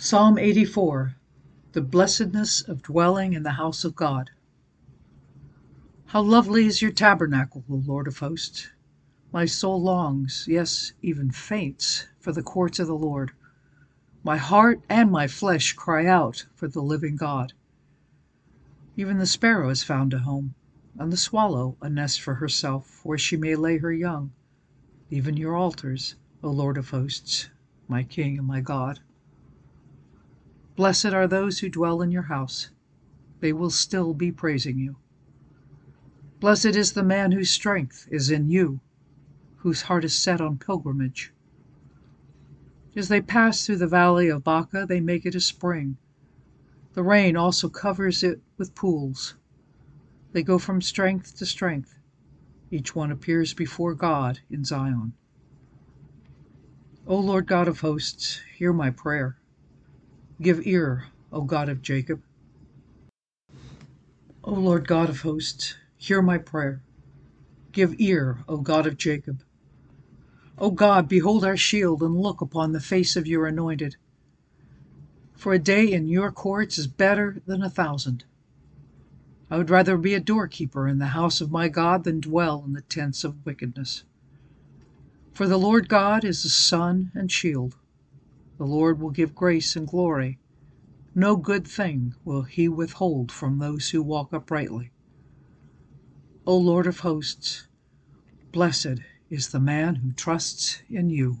Psalm 84 The blessedness of dwelling in the house of God. How lovely is your tabernacle, O Lord of hosts! My soul longs, yes, even faints, for the courts of the Lord. My heart and my flesh cry out for the living God. Even the sparrow has found a home, and the swallow a nest for herself, where she may lay her young. Even your altars, O Lord of hosts, my King and my God. Blessed are those who dwell in your house. They will still be praising you. Blessed is the man whose strength is in you, whose heart is set on pilgrimage. As they pass through the valley of Baca, they make it a spring. The rain also covers it with pools. They go from strength to strength. Each one appears before God in Zion. O Lord God of hosts, hear my prayer. Give ear, O God of Jacob. O Lord God of hosts, hear my prayer. Give ear, O God of Jacob. O God, behold our shield, and look upon the face of your anointed. For a day in your courts is better than a thousand. I would rather be a doorkeeper in the house of my God than dwell in the tents of wickedness. For the Lord God is a sun and shield. The Lord will give grace and glory. No good thing will he withhold from those who walk uprightly. O Lord of hosts, blessed is the man who trusts in you.